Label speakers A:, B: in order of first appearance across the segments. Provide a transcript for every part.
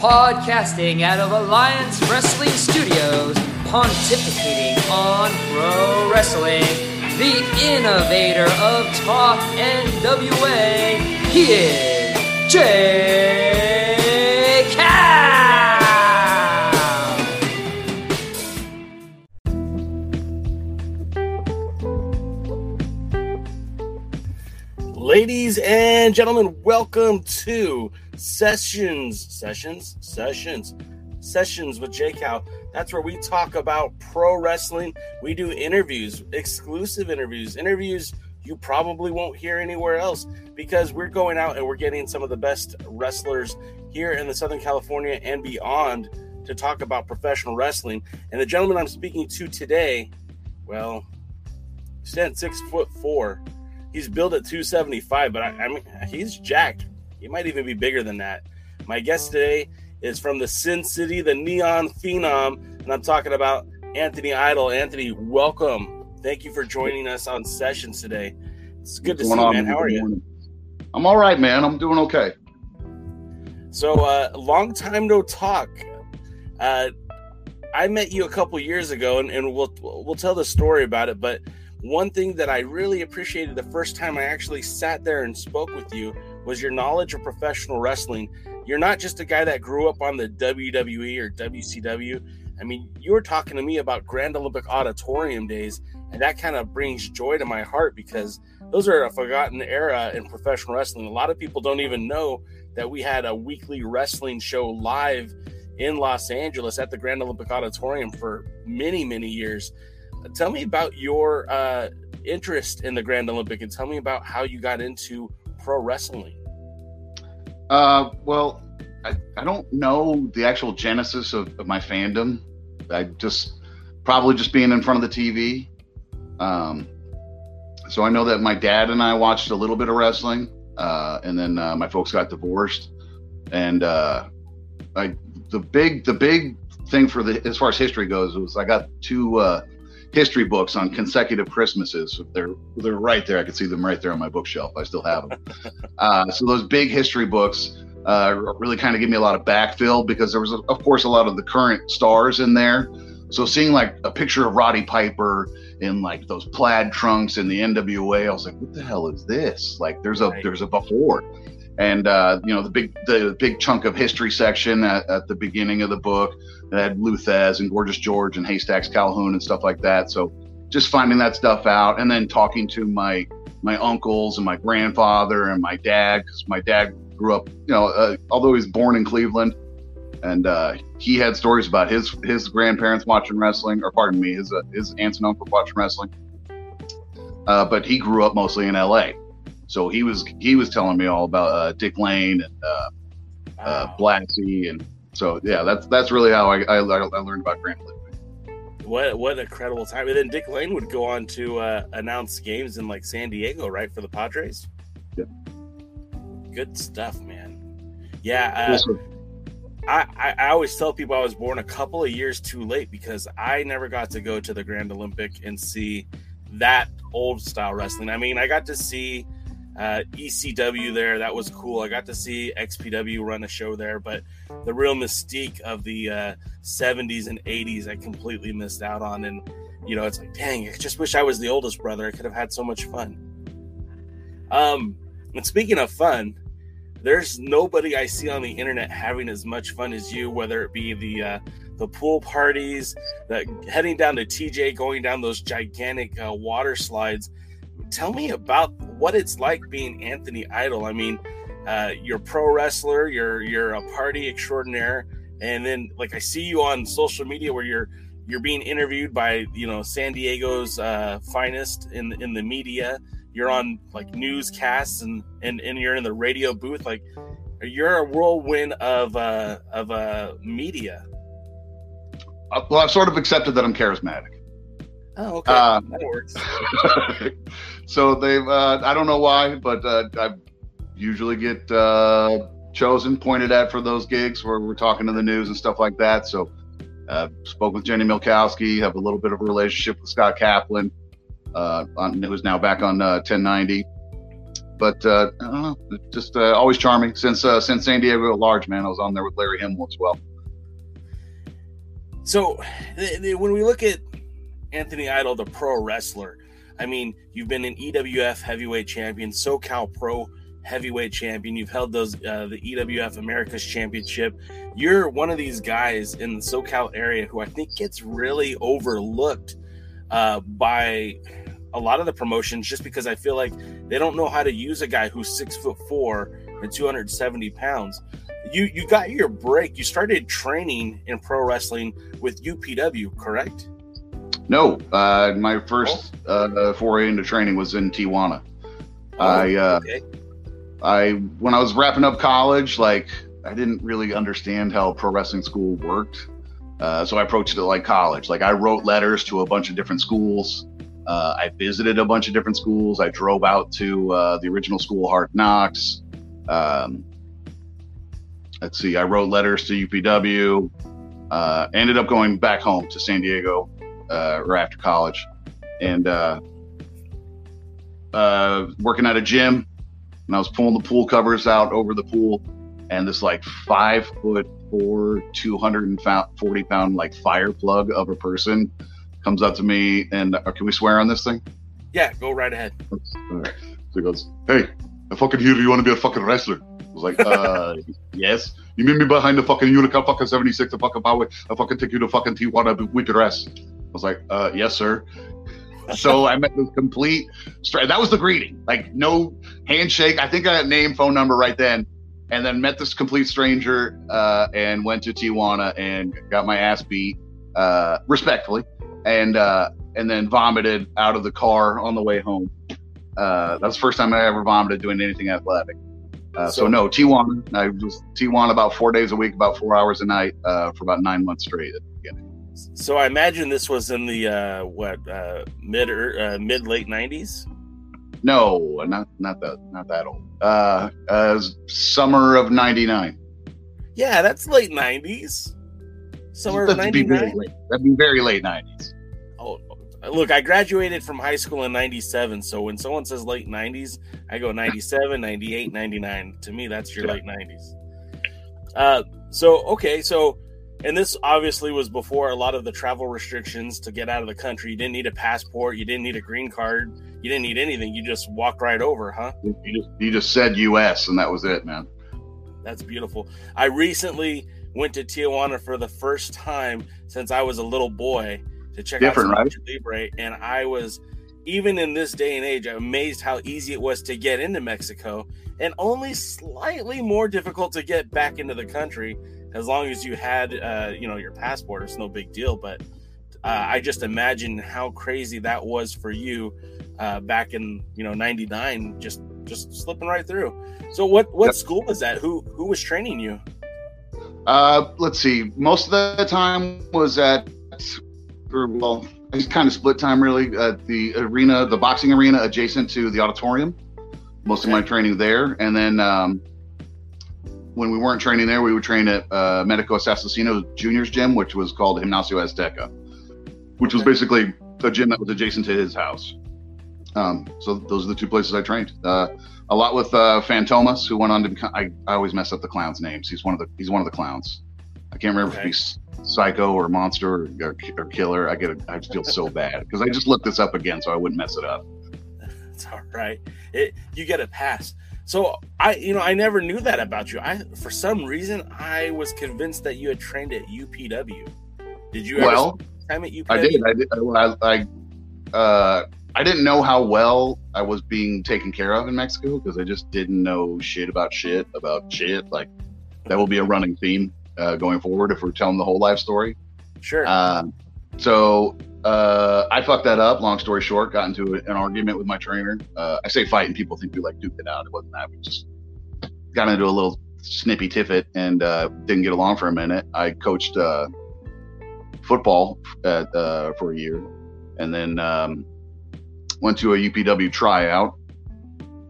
A: Podcasting out of Alliance Wrestling Studios, pontificating on pro wrestling, the innovator of Talk NWA, he is Jay Cal!
B: Ladies and gentlemen, welcome to Sessions, Sessions, Sessions, Sessions with Jay Cal. That's where we talk about pro wrestling. We do interviews, exclusive interviews, interviews you probably won't hear anywhere else because we're going out and we're getting some of the best wrestlers here in the Southern California and beyond to talk about professional wrestling. And the gentleman I'm speaking to today, well, stands six foot four He's built at 275, but I, I mean, he's jacked. He might even be bigger than that. My guest today is from the Sin City, the Neon Phenom, and I'm talking about Anthony Idol. Anthony, welcome. Thank you for joining us on sessions today. It's good to see you, man. How are you?
C: I'm all right, man. I'm doing okay.
B: So, uh, long time no talk. Uh, I met you a couple years ago, and, and we'll we'll tell the story about it. But one thing that I really appreciated the first time I actually sat there and spoke with you was your knowledge of professional wrestling. You're not just a guy that grew up on the WWE or WCW. I mean, you were talking to me about Grand Olympic Auditorium days, and that kind of brings joy to my heart because those are a forgotten era in professional wrestling. A lot of people don't even know that we had a weekly wrestling show live in Los Angeles at the Grand Olympic Auditorium for many, many years tell me about your uh, interest in the Grand Olympic and tell me about how you got into pro wrestling.
C: Uh, well, I, I don't know the actual genesis of, of my fandom. I just probably just being in front of the TV. Um, so I know that my dad and I watched a little bit of wrestling, uh, and then uh, my folks got divorced, and uh, I the big the big thing for the as far as history goes was I got two uh, history books on consecutive Christmases. They're they're right there. I can see them right there on my bookshelf. I still have them. uh, so those big history books uh, really kind of give me a lot of backfill because there was, of course, a lot of the current stars in there. So seeing like a picture of Roddy Piper in like those plaid trunks in the NWA, I was like, what the hell is this? Like there's a there's a before. And uh, you know the big the big chunk of history section at, at the beginning of the book that had Lou Thesz and Gorgeous George and Haystacks Calhoun and stuff like that. So just finding that stuff out and then talking to my my uncles and my grandfather and my dad because my dad grew up, you know, uh, although he's born in Cleveland, and uh, he had stories about his his grandparents watching wrestling, or pardon me, his uh, his aunts and uncles watching wrestling. Uh, but he grew up mostly in L.A., so he was he was telling me all about uh, Dick Lane and uh, wow. Blassie and so yeah, that's that's really how I I, I learned about Grand Olympic.
B: What what a incredible time! And then Dick Lane would go on to uh, announce games in like San Diego, right, for the Padres.
C: Yeah.
B: Good stuff, man. Yeah. Uh, I, I, I always tell people I was born a couple of years too late because I never got to go to the Grand Olympic and see that old style wrestling. I mean, I got to see uh, ECW there. That was cool. I got to see XPW run a show there, but the real mystique of the uh, 70s and 80s, I completely missed out on. And, you know, it's like, dang, I just wish I was the oldest brother. I could have had so much fun. Um, and speaking of fun, there's nobody I see on the internet having as much fun as you, whether it be the uh, the pool parties, the heading down to TJ, going down those gigantic uh, water slides. Tell me about what it's like being Anthony Idol. I mean, uh, you're a pro wrestler, you're you're a party extraordinaire, and then like I see you on social media where you're you're being interviewed by you know San Diego's uh, finest in in the media. You're on like newscasts and and and you're in the radio booth. Like you're a whirlwind of uh, of uh, media.
C: Uh, well, I've sort of accepted that I'm charismatic.
B: Oh, okay. Uh, that works.
C: so they've, uh, I don't know why, but uh, I usually get uh, chosen, pointed at for those gigs where we're talking to the news and stuff like that. So uh, spoke with Jenny Milkowski, have a little bit of a relationship with Scott Kaplan, uh, on, who's now back on 1090. but uh, I don't know, just uh, always charming. Since uh, since San Diego large, man, I was on there with Larry Himmel as well.
B: So when we look at Anthony Idol, the pro wrestler, I mean, you've been an EWF heavyweight champion, SoCal Pro heavyweight champion. You've held those uh, the EWF America's Championship. You're one of these guys in the SoCal area who I think gets really overlooked uh, by a lot of the promotions just because I feel like they don't know how to use a guy who's six foot four and 270 pounds. You you got your break. You started training in pro wrestling with UPW, correct?
C: No, uh, my first oh. uh, foray into training was in Tijuana. Oh, I uh, okay. I when I was wrapping up college, like I didn't really understand how pro wrestling school worked. Uh, so I approached it like college. Like I wrote letters to a bunch of different schools. Uh, I visited a bunch of different schools. I drove out to uh, the original school, Hard Knocks. Um, let's see. I wrote letters to UPW. Uh, ended up going back home to San Diego uh, right after college, and uh, working at a gym. And I was pulling the pool covers out over the pool, and this like five foot four, 240 pound like fire plug of a person comes up to me and uh, can we swear on this thing?
B: Yeah, go right ahead.
C: So he goes, Hey, I fucking hear you want to be a fucking wrestler. I was like, uh, yes. You meet me behind the fucking Unica fucking 76 the fucking power. I fucking take you to fucking Tijuana, whip your ass. I was like, uh, yes, sir. so I met this complete straight. That was the greeting. Like no handshake. I think I had name, phone number right then and then met this complete stranger uh, and went to Tijuana and got my ass beat uh, respectfully, and uh, and then vomited out of the car on the way home. Uh, that's the first time I ever vomited doing anything athletic. Uh, so, so, no, Tijuana. I was Tijuana about four days a week, about four hours a night uh, for about nine months straight at the beginning.
B: So I imagine this was in the what mid or mid late nineties.
C: No, not not that not that old. Uh, uh summer of '99.
B: Yeah, that's late '90s. Summer of '99.
C: That'd be very late '90s.
B: Oh, look, I graduated from high school in 97. So when someone says late 90s, I go 97, 98, 99. To me, that's your yeah. late 90s. Uh, so, okay. So and this obviously was before a lot of the travel restrictions to get out of the country. You didn't need a passport, you didn't need a green card, you didn't need anything. You just walked right over, huh?
C: You just, you just said U.S. and that was it, man.
B: That's beautiful. I recently went to Tijuana for the first time since I was a little boy to check Different, out right? Libre, and I was even in this day and age amazed how easy it was to get into Mexico, and only slightly more difficult to get back into the country as long as you had uh, you know your passport it's no big deal but uh, i just imagine how crazy that was for you uh, back in you know 99 just just slipping right through. So what what school was that? Who who was training you?
C: Uh let's see. Most of the time was at or well it's kind of split time really at the arena the boxing arena adjacent to the auditorium. Most okay. of my training there. And then um, when we weren't training there, we would train at uh, Medico Asesino Junior's gym, which was called Gimnasio Azteca, which was basically a gym that was adjacent to his house. Um, so those are the two places I trained. Uh, a lot with uh, Fantomas, who went on to become. I, I always mess up the clown's names. He's one of the he's one of the clowns. I can't remember okay. if he's psycho or monster or, or, or killer. I get a, I feel so bad because I just looked this up again so I wouldn't mess it up.
B: It's all right. It, you get a pass. So I, you know, I never knew that about you. I, for some reason, I was convinced that you had trained at UPW. Did you?
C: Well, time at UPW? I did. I did. I, I, uh, I didn't know how well I was being taken care of in Mexico because I just didn't know shit about shit about shit. Like that will be a running theme uh, going forward if we're telling the whole life story.
B: Sure.
C: Um, so uh, I fucked that up. Long story short, got into an argument with my trainer. Uh, I say fight, and people think we like duked it out. It wasn't that. We just got into a little snippy tiffet and uh, didn't get along for a minute. I coached uh, football at, uh, for a year, and then um, went to a UPW tryout.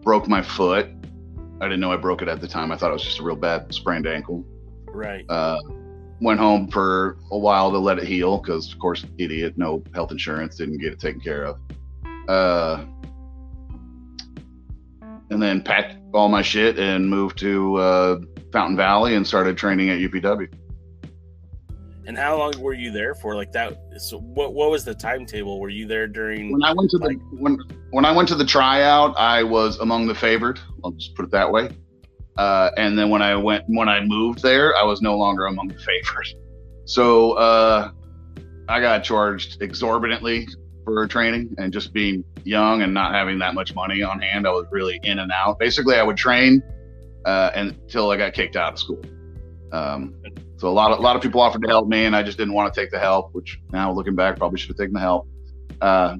C: Broke my foot. I didn't know I broke it at the time. I thought it was just a real bad sprained ankle.
B: Right.
C: Went home for a while to let it heal because, of course, idiot, no health insurance, didn't get it taken care of. Uh, and then packed all my shit and moved to uh, Fountain Valley and started training at UPW.
B: And how long were you there for? Like that? So what? What was the timetable? Were you there during?
C: When I went to like, the when when I went to the tryout, I was among the favored. I'll just put it that way. Uh, and then when I went when I moved there, I was no longer among the favored. So uh, I got charged exorbitantly for training and just being young and not having that much money on hand. I was really in and out. Basically, I would train uh, until I got kicked out of school. Um, so a lot of a lot of people offered to help me, and I just didn't want to take the help. Which now looking back, probably should have taken the help, uh,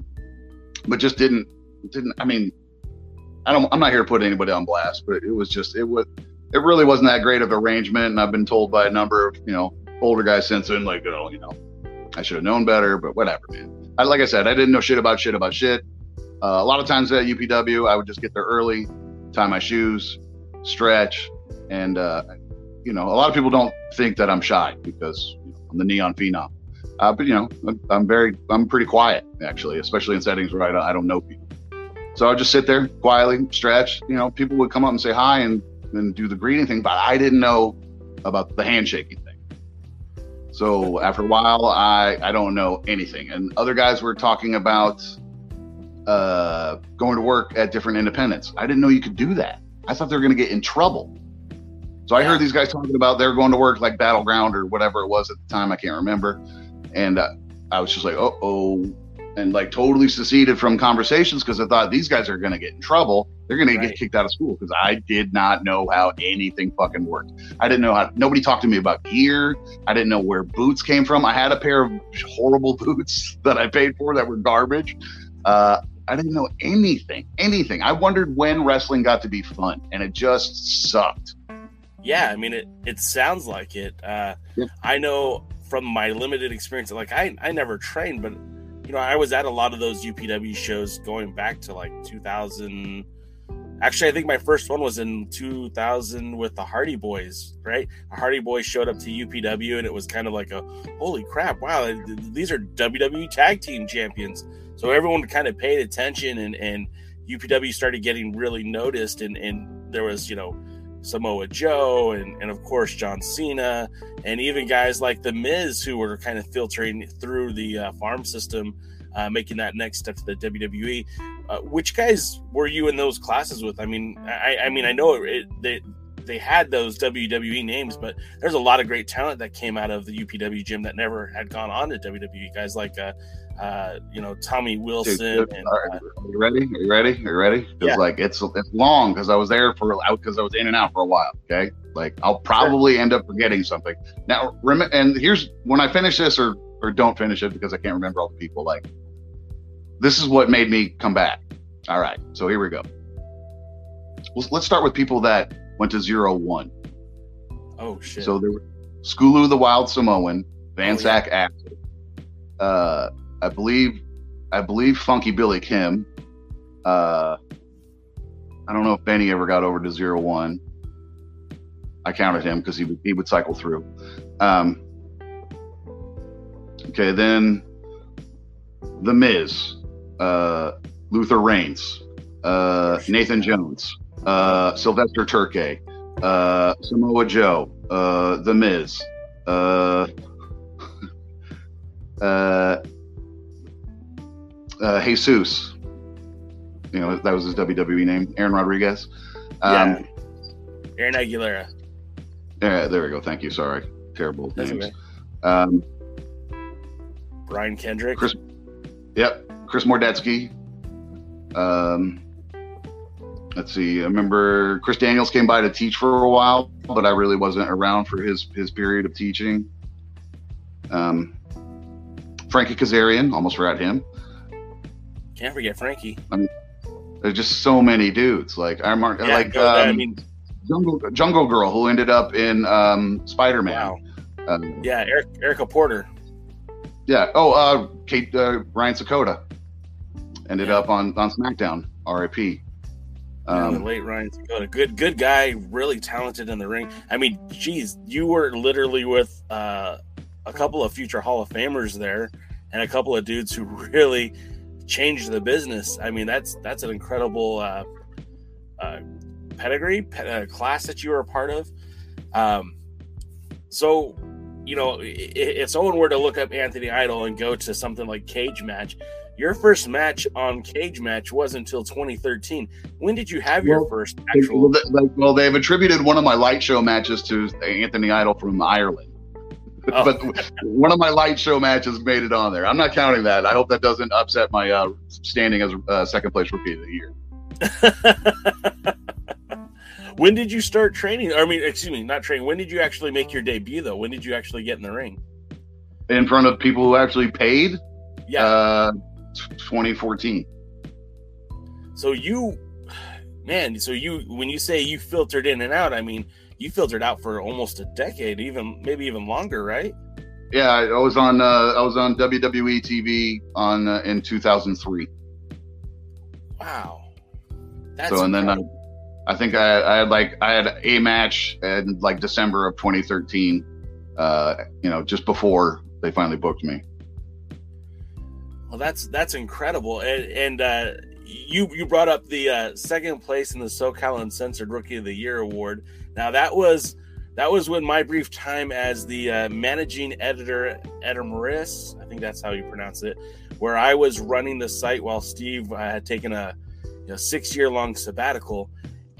C: but just didn't didn't. I mean, I don't. I'm not here to put anybody on blast, but it was just it was it really wasn't that great of arrangement. And I've been told by a number of you know older guys since then, like oh, you know, I should have known better, but whatever, man. I, like I said, I didn't know shit about shit about shit. Uh, a lot of times at UPW, I would just get there early, tie my shoes, stretch, and uh, you know, a lot of people don't think that I'm shy because you know, I'm the neon phenom. Uh, but you know, I'm, I'm, very, I'm pretty quiet actually, especially in settings where I don't, I don't know people. So I'll just sit there quietly, stretch. You know, people would come up and say hi and, and do the greeting thing, but I didn't know about the handshaking thing. So after a while, I I don't know anything. And other guys were talking about uh, going to work at different independents. I didn't know you could do that. I thought they were going to get in trouble. So I heard these guys talking about they're going to work like Battleground or whatever it was at the time. I can't remember. And uh, I was just like, oh, oh, and like totally seceded from conversations because I thought these guys are going to get in trouble. They're going right. to get kicked out of school because I did not know how anything fucking worked. I didn't know how. Nobody talked to me about gear. I didn't know where boots came from. I had a pair of horrible boots that I paid for that were garbage. Uh, I didn't know anything, anything. I wondered when wrestling got to be fun, and it just sucked.
B: Yeah, I mean it. It sounds like it. Uh, yeah. I know from my limited experience. Like I, I never trained, but you know, I was at a lot of those UPW shows going back to like 2000. Actually, I think my first one was in 2000 with the Hardy Boys, right? The Hardy Boys showed up to UPW and it was kind of like a holy crap, wow, these are WWE tag team champions. So everyone kind of paid attention and, and UPW started getting really noticed. And, and there was, you know, Samoa Joe and, and of course John Cena and even guys like The Miz who were kind of filtering through the uh, farm system, uh, making that next step to the WWE. Uh, which guys were you in those classes with? I mean, I, I mean, I know it, they they had those WWE names, but there's a lot of great talent that came out of the UPW gym that never had gone on to WWE. Guys like uh, you know, Tommy Wilson. Dude, and,
C: uh, are you ready? Are you ready? Are you ready? Because yeah. like it's it's long because I was there for out because I was in and out for a while. Okay, like I'll probably end up forgetting something. Now, rem- and here's when I finish this or or don't finish it because I can't remember all the people. Like this is what made me come back. All right, so here we go. Well, let's start with people that went to zero one.
B: Oh shit!
C: So there were Skulu the Wild Samoan, Van oh, Sack yeah. uh, I believe, I believe Funky Billy Kim. Uh, I don't know if Benny ever got over to zero one. I counted him because he would he would cycle through. Um, okay, then the Miz, uh, Luther Reigns, uh, Nathan Jones, uh, Sylvester Terkay, uh, Samoa Joe, uh, the Miz, uh, uh, uh, Jesus. You know, that was his WWE name, Aaron Rodriguez. Um,
B: yeah. Aaron Aguilera.
C: Yeah, there we go. Thank you. Sorry. Terrible That's names. Okay. Um,
B: Brian Kendrick.
C: Chris, yep. Chris Mordetzky. Um, let's see. I remember Chris Daniels came by to teach for a while, but I really wasn't around for his his period of teaching. Um, Frankie Kazarian, almost forgot him.
B: Can't forget Frankie. I
C: mean, there's just so many dudes. Like I mark, yeah, like um, I mean, Jungle, Jungle Girl, who ended up in um, Spider Man. Wow.
B: Um, yeah, Eric, Erica Porter.
C: Yeah. Oh, uh, Kate uh, Ryan Sakoda ended yeah. up on on SmackDown. R.I.P.
B: Um, yeah, late Ryan Sakoda, good good guy, really talented in the ring. I mean, geez, you were literally with uh, a couple of future Hall of Famers there, and a couple of dudes who really changed the business. I mean, that's that's an incredible uh, uh, pedigree pe- uh, class that you were a part of. Um, so, you know, if someone were to look up Anthony Idol and go to something like Cagematch, your first match on Cagematch was until 2013. When did you have your first actual?
C: Well, they- well, they've attributed one of my light show matches to Anthony Idol from Ireland.
B: Oh.
C: but one of my light show matches made it on there. I'm not counting that. I hope that doesn't upset my uh, standing as uh, second place rookie of the year.
B: when did you start training? I mean, excuse me, not training. When did you actually make your debut, though? When did you actually get in the ring?
C: In front of people who actually paid,
B: Yeah.
C: uh, 2014.
B: so you, man, so you, when you say you filtered in and out, I mean, you filtered out for almost a decade, even maybe even longer, right?
C: Yeah, I was on uh, I was on WWE TV on uh, in 2003.
B: Wow. That's
C: so and then I. I think I, I had like I had a match in like December of 2013. Uh, you know, just before they finally booked me.
B: Well, that's that's incredible, and, and uh, you you brought up the uh, second place in the SoCal Uncensored Rookie of the Year award. Now that was that was when my brief time as the uh, managing editor Maris, I think that's how you pronounce it, where I was running the site while Steve uh, had taken a you know, six year long sabbatical,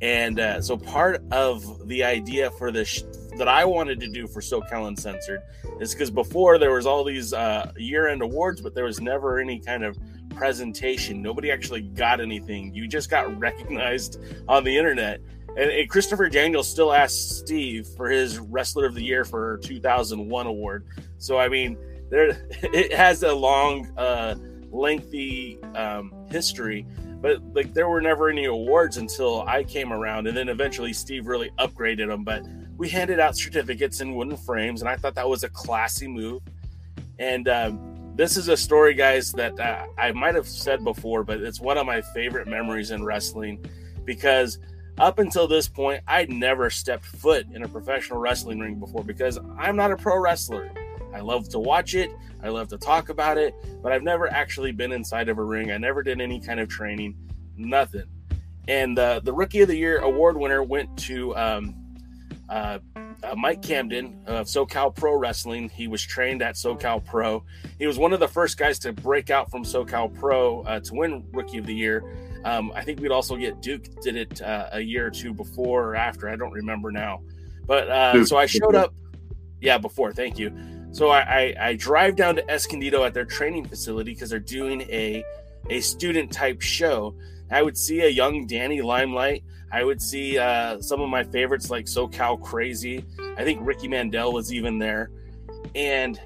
B: and uh, so part of the idea for this sh- that I wanted to do for SoCal Uncensored is because before there was all these uh, year-end awards, but there was never any kind of presentation. Nobody actually got anything. You just got recognized on the internet. And, and Christopher Daniels still asked Steve for his Wrestler of the Year for 2001 award. So I mean, there it has a long, uh, lengthy um, history. But like, there were never any awards until I came around, and then eventually Steve really upgraded them. But we handed out certificates in wooden frames, and I thought that was a classy move. And um, this is a story, guys, that uh, I might have said before, but it's one of my favorite memories in wrestling because up until this point, I'd never stepped foot in a professional wrestling ring before because I'm not a pro wrestler. I love to watch it, I love to talk about it, but I've never actually been inside of a ring. I never did any kind of training, nothing. And uh, the Rookie of the Year award winner went to um, uh, uh, Mike Camden of SoCal Pro Wrestling. He was trained at SoCal Pro. He was one of the first guys to break out from SoCal Pro uh, to win Rookie of the Year. Um, I think we'd also get Duke did it uh, a year or two before or after. I don't remember now. But uh, so I showed up. Yeah, before. Thank you. So I, I, I drive down to Escondido at their training facility because they're doing a a student type show. I would see a young Danny Limelight. I would see uh, some of my favorites like SoCal Crazy. I think Ricky Mandel was even there. And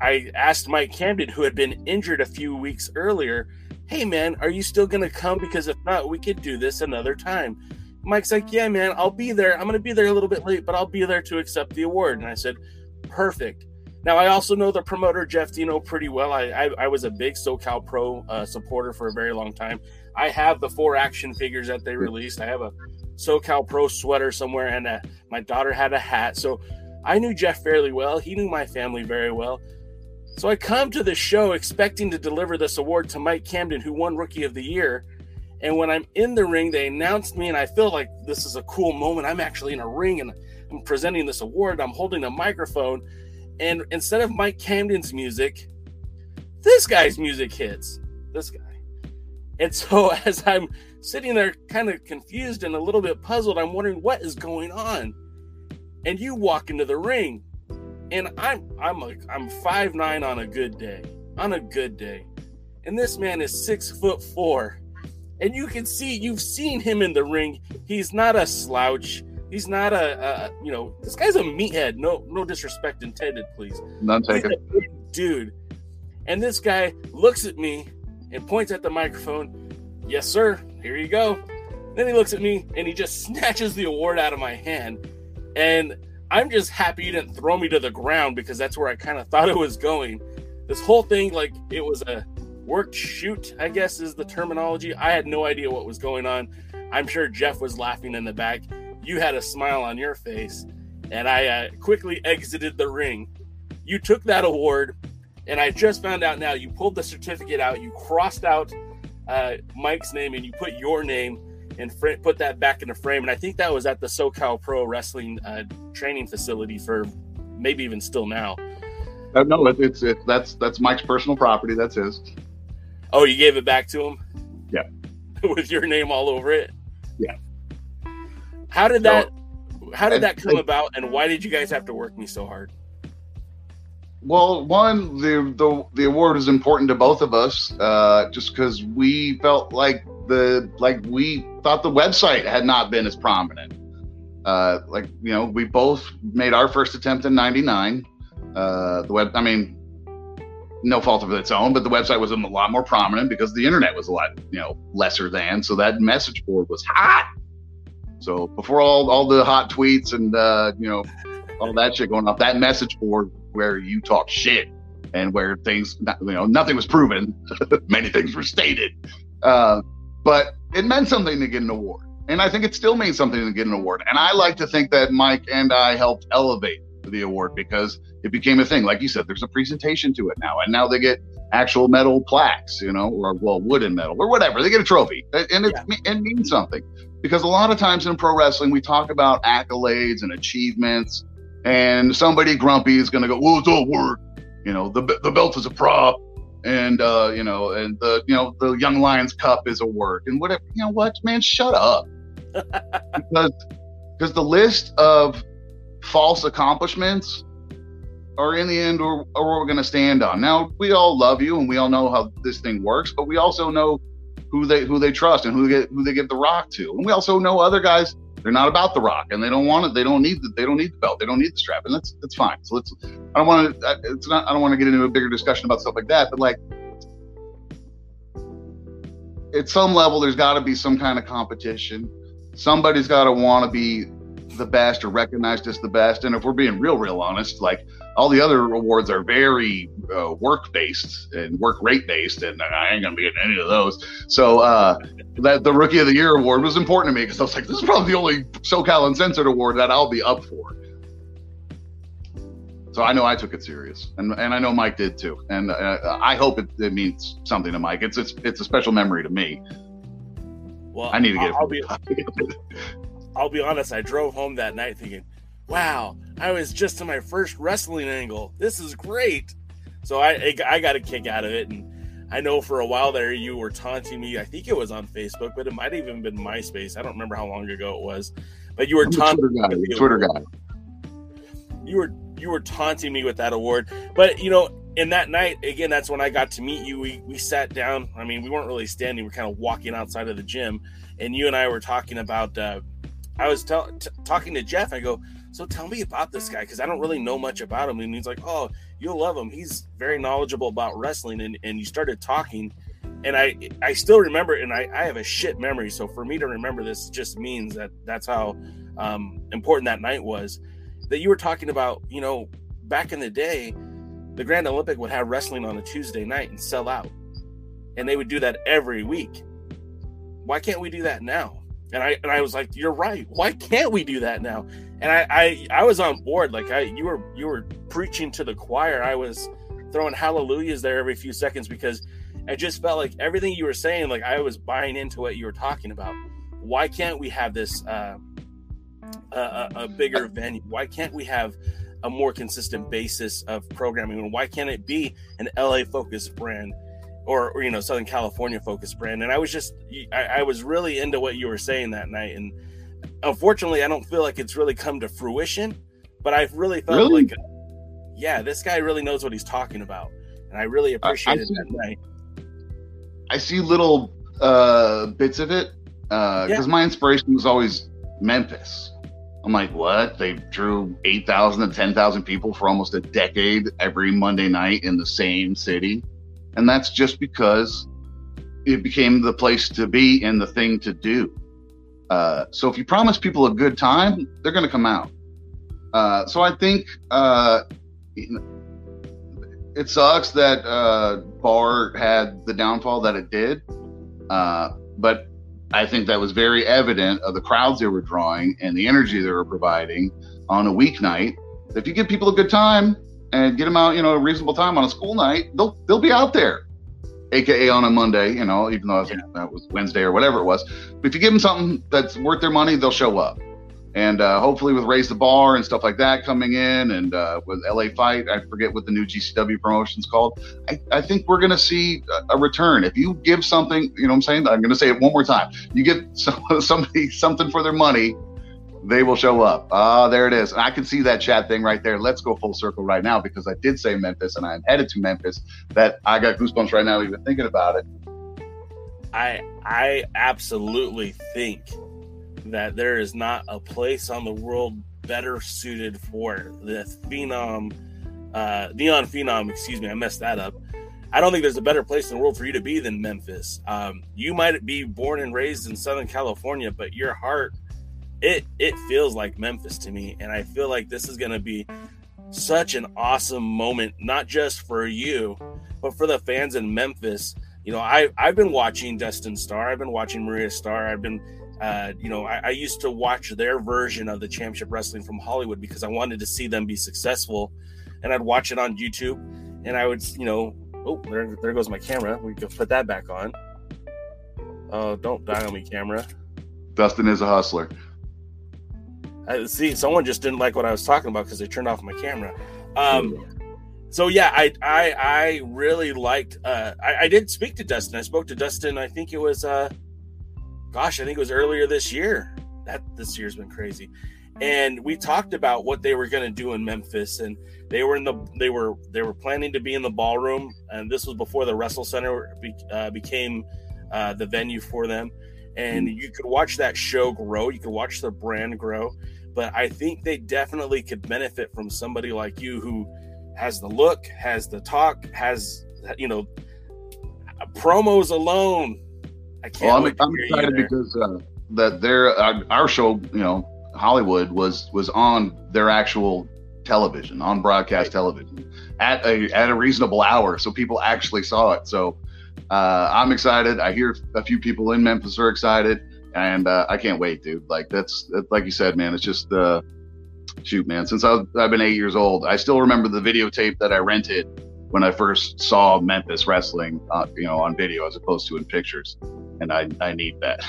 B: I asked Mike Camden, who had been injured a few weeks earlier, hey man, are you still to come? Because if not, we could do this another time. Mike's like, yeah, man, I'll be there. I'm to be there a little bit late, but I'll be there to accept the award. And I said, perfect. Now, I also know the promoter, Jeff Dino, pretty well. I, I, I was a big SoCal Pro uh, supporter for a very long time. I have the four action figures that they released. I have a SoCal Pro sweater somewhere, and uh my daughter had a hat. So I knew Jeff fairly well. He knew my family very well. So I come to the show expecting to deliver this award to Mike Camden, who won Rookie of the Year. And when I'm in the ring, they announced me, and I feel like this is a cool moment. I'm actually in a ring and I'm presenting this award. I'm holding a microphone. And instead of Mike Camden's music, this guy's music hits. This guy. And so as I'm sitting there kind of confused and a little bit puzzled, I'm wondering what is going on. And you walk into the ring, and I'm I'm like I'm five nine on a good day. On a good day. And this man is six foot four. And you can see you've seen him in the ring. He's not a slouch. He's not a, a you know, this guy's a meathead. No, no disrespect intended, please.
C: None taken.
B: dude. And this guy looks at me and points at the microphone. Yes, sir. Here you go. Then he looks at me and he just snatches the award out of my hand. And I'm just happy you didn't throw me to the ground because that's where I kind of thought it was going. This whole thing, like it was a worked shoot, I guess is the terminology. I had no idea what was going on. I'm sure Jeff was laughing in the back. You had a smile on your face. And I uh, quickly exited the ring. You took that award, and I just found out now you pulled the certificate out, you crossed out uh, Mike's name, and you put your name. And fr- put that back in the frame. And I think that was at the SoCal Pro Wrestling uh, training facility for maybe even still now.
C: Uh, no, it, it's it, that's that's Mike's personal property. That's his.
B: Oh, you gave it back to him?
C: Yeah.
B: With your name all over it?
C: Yeah.
B: How did that how did that come about and why did you guys have to work me so hard?
C: Well, one, the the, the award is important to both of us, uh, just because we felt like the like we thought the website had not been as prominent. Uh, like you know, we both made our first attempt in '99. Uh, the web, I mean, no fault of its own, but the website was a lot more prominent because the internet was a lot you know lesser than. So that message board was hot. So before all all the hot tweets and uh, you know all that shit going off, that message board where you talk shit and where things, you know, nothing was proven. Many things were stated. Uh, but it meant something to get an award. And I think it still means something to get an award. And I like to think that Mike and I helped elevate the award because it became a thing. Like you said, there's a presentation to it now. And now they get actual metal plaques, you know, or well, wooden metal or whatever. They get a trophy. And it, yeah. it means something. Because a lot of times in pro wrestling, we talk about accolades and achievements and somebody grumpy is going to go, "Well, it's all work." You know, the the belt is a prop, and uh, you know, and the you know the Young Lions Cup is a work, and whatever. You know what, man? Shut up, because because the list of false accomplishments are in the end or, or we're going to stand on. Now we all love you and we all know how this thing works, but we also know who they who they trust and who they who they give the rock to, and we also know other guys they're not about the rock, and they don't want it. They don't need the. They don't need the belt. They don't need the strap, and that's that's fine. So let's. I don't want to. It's not. I don't want to get into a bigger discussion about stuff like that. But like, at some level, there's got to be some kind of competition. Somebody's got to want to be the best or recognized as the best. And if we're being real, real honest, like all the other awards are very uh, work based and work rate based, and I ain't gonna be getting any of those. So uh, that the Rookie of the Year award was important to me because I was like, this is probably the only SoCal Uncensored award that I'll be up for. So I know I took it serious, and and I know Mike did too, and uh, I hope it, it, means something to Mike. It's, it's it's a special memory to me.
B: Well,
C: I need to get
B: I'll, it. Be, I'll be honest. I drove home that night thinking, wow, I was just in my first wrestling angle. This is great. So I I got a kick out of it, and I know for a while there you were taunting me. I think it was on Facebook, but it might have even been MySpace. I don't remember how long ago it was, but you were taunting
C: Twitter guy. Twitter guy.
B: You were you were taunting me with that award, but you know. In that night, again, that's when I got to meet you. We we sat down. I mean, we weren't really standing. We are kind of walking outside of the gym, and you and I were talking about. Uh, I was t- t- talking to Jeff. I go, so tell me about this guy because I don't really know much about him. And he's like, Oh, you'll love him. He's very knowledgeable about wrestling. And, and you started talking. And I I still remember, and I, I have a shit memory. So for me to remember this just means that that's how um, important that night was. That you were talking about, you know, back in the day, the Grand Olympic would have wrestling on a Tuesday night and sell out. And they would do that every week. Why can't we do that now? And I and I was like, You're right. Why can't we do that now? and I, I I was on board. Like I you were you were preaching to the choir. I was throwing hallelujahs there every few seconds because I just felt like everything you were saying, like I was buying into what you were talking about. Why can't we have this uh, a, a bigger venue? Why can't we have a more consistent basis of programming? And why can't it be an LA focused brand? Or, or, you know southern california focused brand and i was just I, I was really into what you were saying that night and unfortunately, I don't feel like it's really come to fruition. But I've really felt really? like, yeah, this guy really knows what he's talking about, and I really appreciated that night.
C: I see little uh, bits of it because uh, yeah. my inspiration was always Memphis. I'm like, what? They drew 8,000 to 10,000 people for almost a decade every Monday night in the same city. And that's just because it became the place to be and the thing to do. Uh, so if you promise people a good time, they're going to come out. Uh, so I think uh, it sucks that uh, Bar had the downfall that it did, uh, but I think that was very evident of the crowds they were drawing and the energy they were providing on a weeknight. If you give people a good time and get them out, you know, a reasonable time on a school night, they'll they'll be out there. aka on a Monday, you know, even though I think yeah. that was Wednesday or whatever it was. But if you give them something that's worth their money, they'll show up. And uh, hopefully, with Raise the Bar and stuff like that coming in, and uh, with LA Fight, I forget what the new GCW promotion's called. I, I think we're to see a, a, return. If you give something, you know what I'm saying? I'm to say it one more time. You give some, somebody something for their money, they will show up. Ah, there it is. And I can see that chat thing right there. Let's go full circle right now because I did say Memphis and I'm headed to Memphis. That I got goosebumps right now even thinking about it.
B: I I absolutely think that there is not a place on the world better suited for the phenom, uh, neon phenom. Excuse me, I messed that up. I don't think there's a better place in the world for you to be than Memphis. Um, you might be born and raised in Southern California, but your heart, it it feels like Memphis to me, and I feel like this is going to be such an awesome moment, not just for you, but for the fans in Memphis. You know, I I've been watching Dustin Starr, I've been watching Maria Starr, I've been uh, you know, I, I, used to watch their version of the championship wrestling from Hollywood because I wanted to see them be successful. And I'd watch it on YouTube and I would, you know, oh, there, there goes my camera. We can put that back on. Oh, don't die on me, camera.
C: Dustin is a hustler.
B: I, see, someone just didn't like what I was talking about because they turned off my camera. Um, so yeah, I I I really liked. Uh, I, I did speak to Dustin. I spoke to Dustin. I think it was uh, gosh, I think it was earlier this year. That this year's been crazy. And we talked about what they were going to do in Memphis, and they were in the they were they were planning to be in the ballroom, and this was before the Wrestle Center be, uh, became uh, the venue for them. And you could watch that show grow, you could watch the brand grow. But I think they definitely could benefit from somebody like you who has the look, has the talk, has you know promos alone
C: I can't. Well, I'm, I'm excited because uh, that their uh, our show, you know, Hollywood was was on their actual television, on broadcast right. television, at a at a reasonable hour, so people actually saw it. So uh, I'm excited. I hear a few people in Memphis are excited, and uh, I can't wait, dude. Like that's, like you said, man. It's just uh, shoot, man. Since I've, I've been eight years old, I still remember the videotape that I rented when I first saw Memphis wrestling, uh, you know, on video as opposed to in pictures and I, I need that.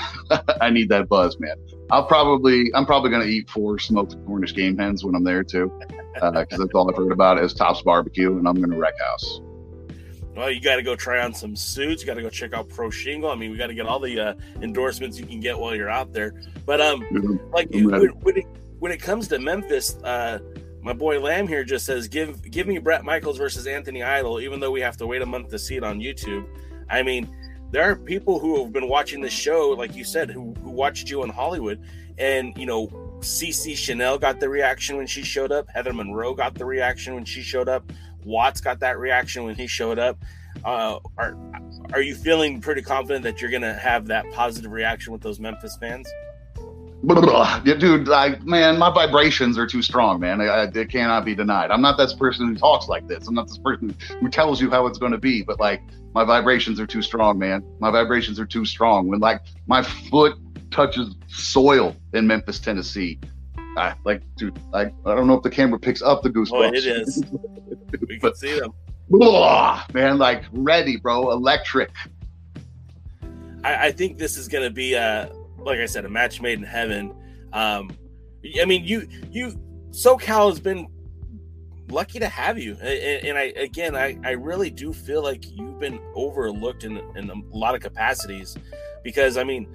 C: I need that buzz, man. I'll probably I'm probably gonna eat four smoked Cornish game hens when I'm there too, because uh, that's all I've heard about is Tops Barbecue, and I'm gonna wreck house.
B: Well, you got to go try on some suits. You got to go check out Pro Shingle. I mean, we got to get all the uh, endorsements you can get while you're out there. But um, mm-hmm. like when, when, it, when it comes to Memphis, uh, my boy Lamb here just says, "Give give me Brett Michaels versus Anthony Idol," even though we have to wait a month to see it on YouTube. I mean, there are people who have been watching this show, like you said, who, who watched you in Hollywood, and you know, CC Chanel got the reaction when she showed up. Heather Monroe got the reaction when she showed up. Watts got that reaction when he showed up. Uh, are are you feeling pretty confident that you're gonna have that positive reaction with those Memphis fans?
C: Dude, like, man, my vibrations are too strong, man. It cannot be denied. I'm not this person who talks like this. I'm not this person who tells you how it's going to be. But like, my vibrations are too strong, man. My vibrations are too strong. When like my foot touches soil in Memphis, Tennessee, I, like, dude, I, I don't know if the camera picks up the goosebumps. Oh,
B: it is. we can see them.
C: Blah, man, like ready, bro, electric.
B: I, I think this is going to be a like I said, a match made in heaven. Um, I mean, you you SoCal has been lucky to have you, and, and I again, I I really do feel like you've been overlooked in in a lot of capacities, because I mean,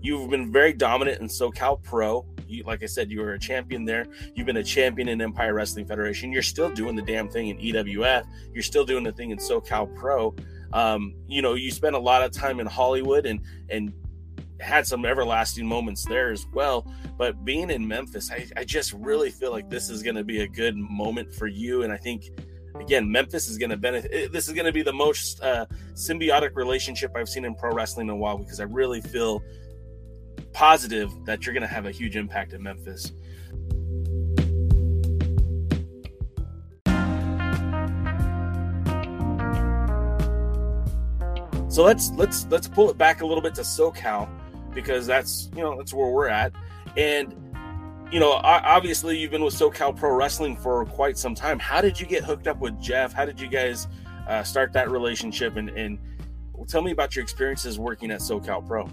B: you've been very dominant in SoCal Pro. You, like I said, you were a champion there. You've been a champion in Empire Wrestling Federation. You're still doing the damn thing in EWF. You're still doing the thing in SoCal Pro. Um, you know, you spent a lot of time in Hollywood and and had some everlasting moments there as well. But being in Memphis, I, I just really feel like this is going to be a good moment for you. And I think, again, Memphis is going to benefit. Eh, this is going to be the most uh, symbiotic relationship I've seen in pro wrestling in a while because I really feel positive that you're going to have a huge impact in Memphis. So let's let's let's pull it back a little bit to SoCal because that's you know that's where we're at and you know obviously you've been with socal pro wrestling for quite some time how did you get hooked up with jeff how did you guys uh, start that relationship and, and tell me about your experiences working at SoCal Pro.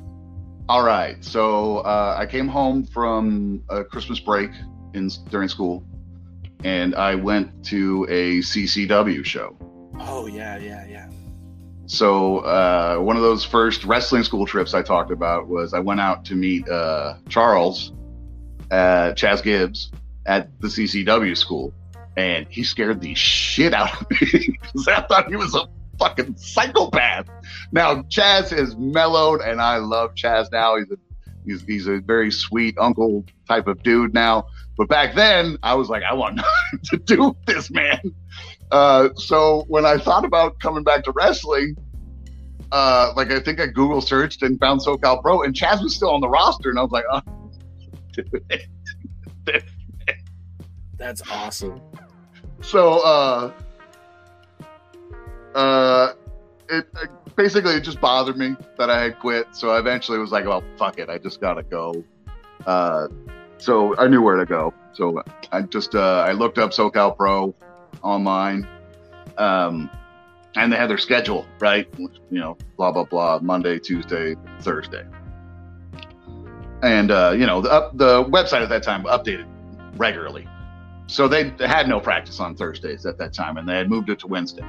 C: All right. So uh, I came home from a Christmas break in during school, and I went to a CCW show.
B: Oh yeah, yeah, yeah.
C: So uh, one of those first wrestling school trips I talked about was I went out to meet uh, Charles, uh, Chaz Gibbs, at the CCW school, and he scared the shit out of me because I thought he was a fucking psychopath. Now Chaz is mellowed, and I love Chaz now. He's a he's, he's a very sweet uncle type of dude now. But back then, I was like, I want nothing to do with this, man. Uh, so when I thought about coming back to wrestling, uh, like I think I Google searched and found SoCal Pro, and Chaz was still on the roster, and I was like, oh,
B: That's awesome.
C: So, uh, uh, it, basically it just bothered me that I had quit. So I eventually was like, well, fuck it, I just gotta go. Uh, so I knew where to go. So I just uh, I looked up SoCal Pro online, um, and they had their schedule right. You know, blah blah blah, Monday, Tuesday, Thursday, and uh, you know the the website at that time updated regularly. So they had no practice on Thursdays at that time, and they had moved it to Wednesday.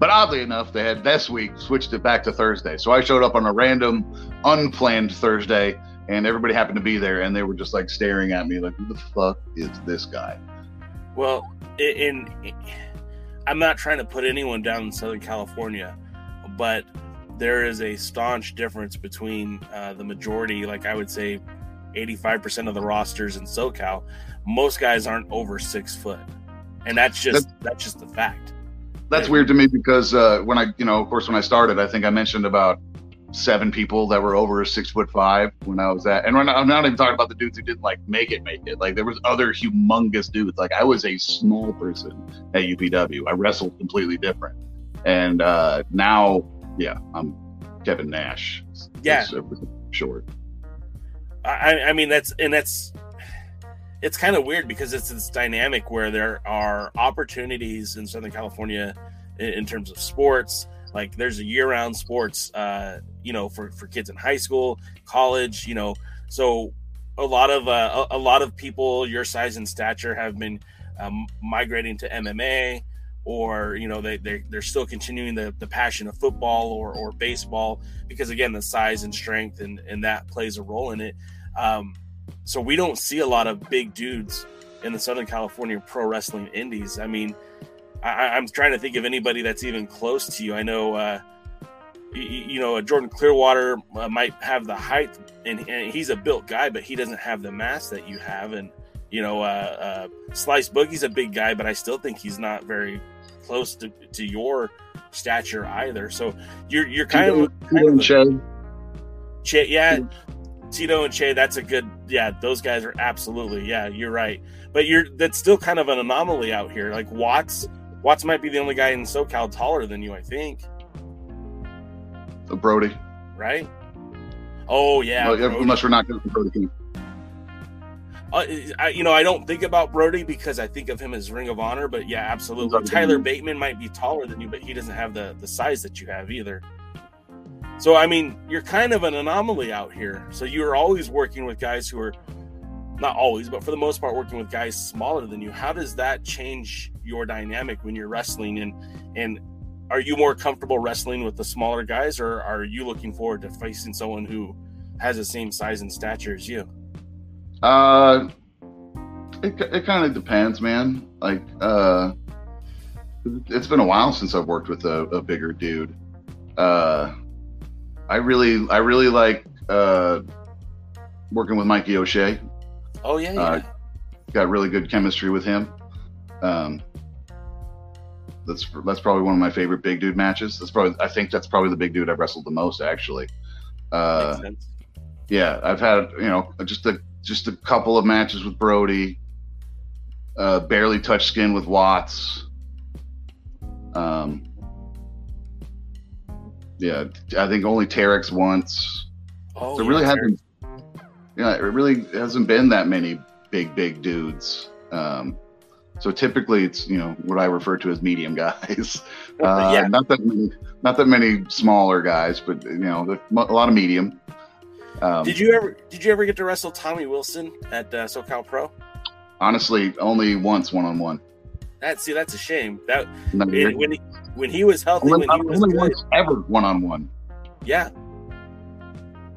C: But oddly enough, they had this week switched it back to Thursday. So I showed up on a random, unplanned Thursday, and everybody happened to be there, and they were just like staring at me, like, "Who the fuck is this guy?"
B: Well, in, in I'm not trying to put anyone down in Southern California, but there is a staunch difference between uh, the majority, like I would say, 85% of the rosters in SoCal. Most guys aren't over six foot, and that's just that's, that's just the fact.
C: That's weird to me because uh, when I, you know, of course, when I started, I think I mentioned about seven people that were over six foot five when I was at, and not, I'm not even talking about the dudes who didn't like make it, make it. Like there was other humongous dudes. Like I was a small person at UPW. I wrestled completely different, and uh, now, yeah, I'm Kevin Nash.
B: Yeah,
C: short.
B: I, I mean that's and that's it's kind of weird because it's this dynamic where there are opportunities in Southern California in, in terms of sports. Like there's a year-round sports, uh, you know, for for kids in high school, college, you know. So a lot of uh, a, a lot of people your size and stature have been um, migrating to MMA, or you know they they they're still continuing the, the passion of football or or baseball because again the size and strength and and that plays a role in it. Um, so we don't see a lot of big dudes in the Southern California pro wrestling indies. I mean, I, am trying to think of anybody that's even close to you. I know, uh, you, you, know, Jordan Clearwater uh, might have the height, and, and, he's a built guy, but he doesn't have the mass that you have. And you know, uh, uh, Slice Boogie's a big guy, but I still think he's not very close to, to your stature either. So you're you're kind Tito, of, kind Tito of a, Che, yeah, Tito and Che. That's a good yeah. Those guys are absolutely yeah. You're right, but you're that's still kind of an anomaly out here. Like Watts, Watts might be the only guy in SoCal taller than you. I think.
C: Brody,
B: right? Oh yeah,
C: well, unless we're not going to Brody King.
B: Uh, I, you know, I don't think about Brody because I think of him as Ring of Honor, but yeah, absolutely. Tyler Bateman might be taller than you, but he doesn't have the the size that you have either. So I mean, you're kind of an anomaly out here. So you're always working with guys who are not always, but for the most part, working with guys smaller than you. How does that change your dynamic when you're wrestling? And and are you more comfortable wrestling with the smaller guys, or are you looking forward to facing someone who has the same size and stature as you?
C: Uh, it it kind of depends, man. Like, uh, it's been a while since I've worked with a, a bigger dude. Uh, I really, I really like uh, working with Mikey O'Shea.
B: Oh yeah, yeah. Uh,
C: got really good chemistry with him. Um, that's that's probably one of my favorite big dude matches. That's probably I think that's probably the big dude I've wrestled the most actually. Uh, yeah, I've had you know just a just a couple of matches with Brody. Uh, barely touched skin with Watts. Um, yeah, I think only Terex once. Oh, so it really hasn't. Yeah, it really hasn't been that many big, big dudes. Um, So typically, it's you know what I refer to as medium guys. Uh, yeah. Not that many, not that many smaller guys, but you know a lot of medium.
B: Um, did you ever did you ever get to wrestle Tommy Wilson at uh, SoCal Pro?
C: Honestly, only once one on one.
B: That see, that's a shame. That it, when he when he was healthy,
C: only,
B: when he was
C: only good, once ever one on one.
B: Yeah,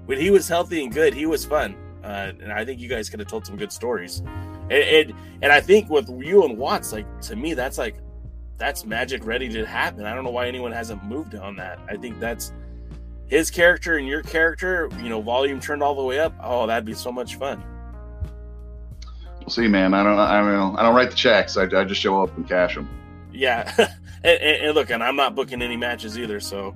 B: when he was healthy and good, he was fun, uh, and I think you guys could have told some good stories. And, and and I think with you and Watts, like to me, that's like that's magic ready to happen. I don't know why anyone hasn't moved on that. I think that's his character and your character, you know, volume turned all the way up. Oh, that'd be so much fun.
C: We'll see, man. I don't, I don't. I don't write the checks. I, I just show up and cash them.
B: Yeah, and, and, look, and I'm not booking any matches either, so